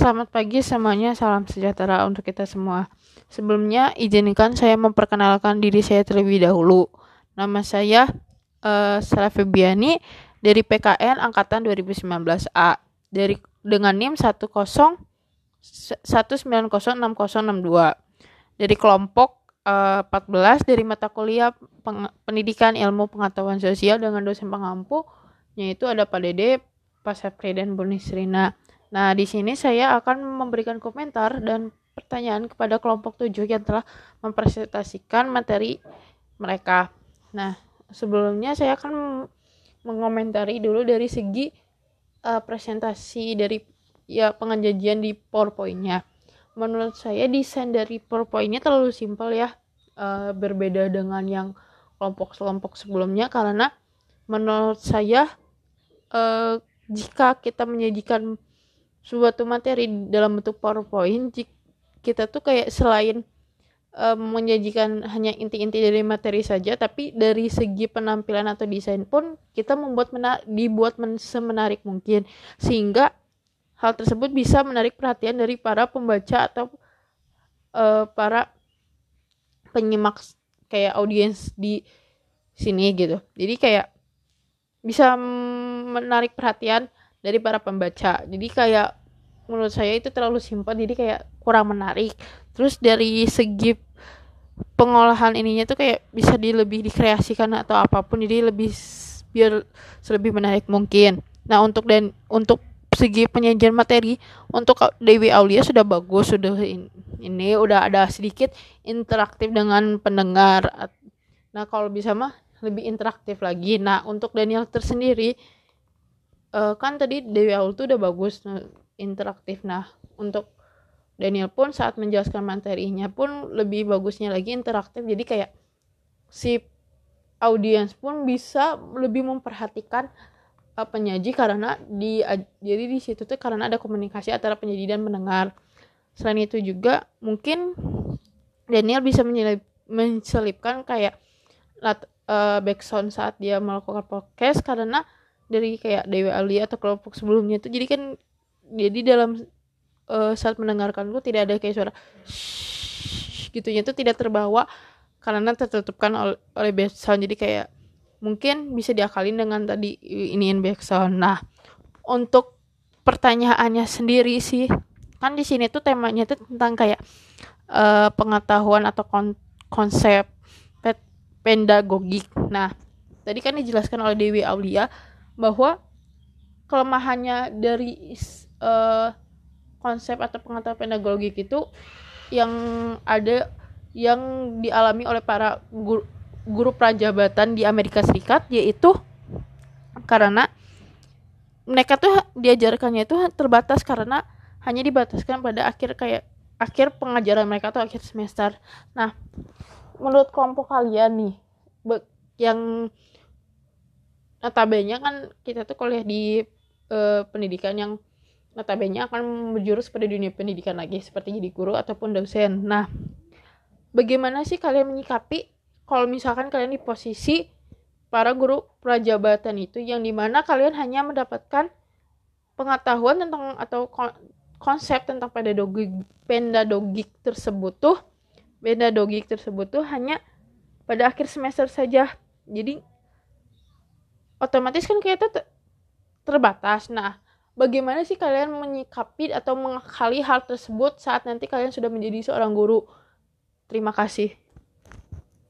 selamat pagi semuanya. Salam sejahtera untuk kita semua. Sebelumnya, izinkan saya memperkenalkan diri saya terlebih dahulu. Nama saya uh, Sarah Febiani dari PKN angkatan 2019A dari dengan NIM 10 1906062 dari kelompok uh, eh, 14 dari mata kuliah Peng Pendidikan Ilmu Pengetahuan Sosial dengan dosen pengampu yaitu ada Pak Dede, Pak Sapri dan Bu Nisrina. Nah, di sini saya akan memberikan komentar dan pertanyaan kepada kelompok 7 yang telah mempresentasikan materi mereka. Nah, sebelumnya saya akan mengomentari dulu dari segi uh, presentasi dari ya pengajian di PowerPoint-nya. Menurut saya desain dari PowerPoint-nya terlalu simpel ya, uh, berbeda dengan yang kelompok-kelompok sebelumnya karena menurut saya uh, jika kita menyajikan suatu materi dalam bentuk PowerPoint kita tuh kayak selain um, menyajikan hanya inti-inti dari materi saja tapi dari segi penampilan atau desain pun kita membuat mena dibuat men semenarik mungkin. Sehingga hal tersebut bisa menarik perhatian dari para pembaca atau uh, para penyimak kayak audiens di sini gitu. Jadi kayak bisa menarik perhatian dari para pembaca. Jadi kayak menurut saya itu terlalu simpel jadi kayak kurang menarik. Terus dari segi pengolahan ininya tuh kayak bisa di lebih dikreasikan atau apa pun jadi lebih biar lebih menarik mungkin. Nah untuk dan untuk segi penyajian materi untuk Dewi Aulia sudah bagus sudah ini, ini udah ada sedikit interaktif dengan pendengar. Nah kalau bisa mah lebih interaktif lagi. Nah untuk Daniel tersendiri uh, kan tadi Dewi Aul tuh udah bagus nah, interaktif. Nah untuk Daniel pun saat menjelaskan materinya pun lebih bagusnya lagi interaktif. Jadi kayak si audiens pun bisa lebih memperhatikan uh, penyaji karena di jadi di situ tuh karena ada komunikasi antara penyaji dan pendengar. Selain itu juga mungkin Daniel bisa menyelip, menselipkan kayak lat, uh, saat dia melakukan podcast karena dari kayak Dewi Ali atau kelompok sebelumnya itu jadi kan jadi dalam uh, saat mendengarkan tuh tidak ada kayak suara gitunya itu tidak terbawa karena tertutupkan oleh, oleh backsound jadi kayak mungkin bisa diakalin dengan tadi iniin backsound nah untuk pertanyaannya sendiri sih kan di sini tuh temanya tuh tentang kayak uh, pengetahuan atau kon konsep pedagogik. Nah, tadi kan dijelaskan oleh Dewi Aulia bahwa kelemahannya dari uh, konsep atau pengetahuan pedagogik itu yang ada yang dialami oleh para guru, guru prajabatan di Amerika Serikat yaitu karena mereka tuh diajarkannya itu terbatas karena hanya dibataskan pada akhir kayak akhir pengajaran mereka atau akhir semester. Nah, menurut kelompok kalian nih yang notabene kan kita tuh kuliah di uh, pendidikan yang notabene akan berjurus pada dunia pendidikan lagi seperti jadi guru ataupun dosen. Nah, bagaimana sih kalian menyikapi kalau misalkan kalian di posisi para guru prajabatan itu yang di mana kalian hanya mendapatkan pengetahuan tentang atau konsep tentang pedagogik pedagogik tersebut tuh pedagogik tersebut tuh hanya pada akhir semester saja jadi otomatis kan kita terbatas. Nah bagaimana sih kalian menyikapi atau mengakali hal tersebut saat nanti kalian sudah menjadi seorang guru? Terima kasih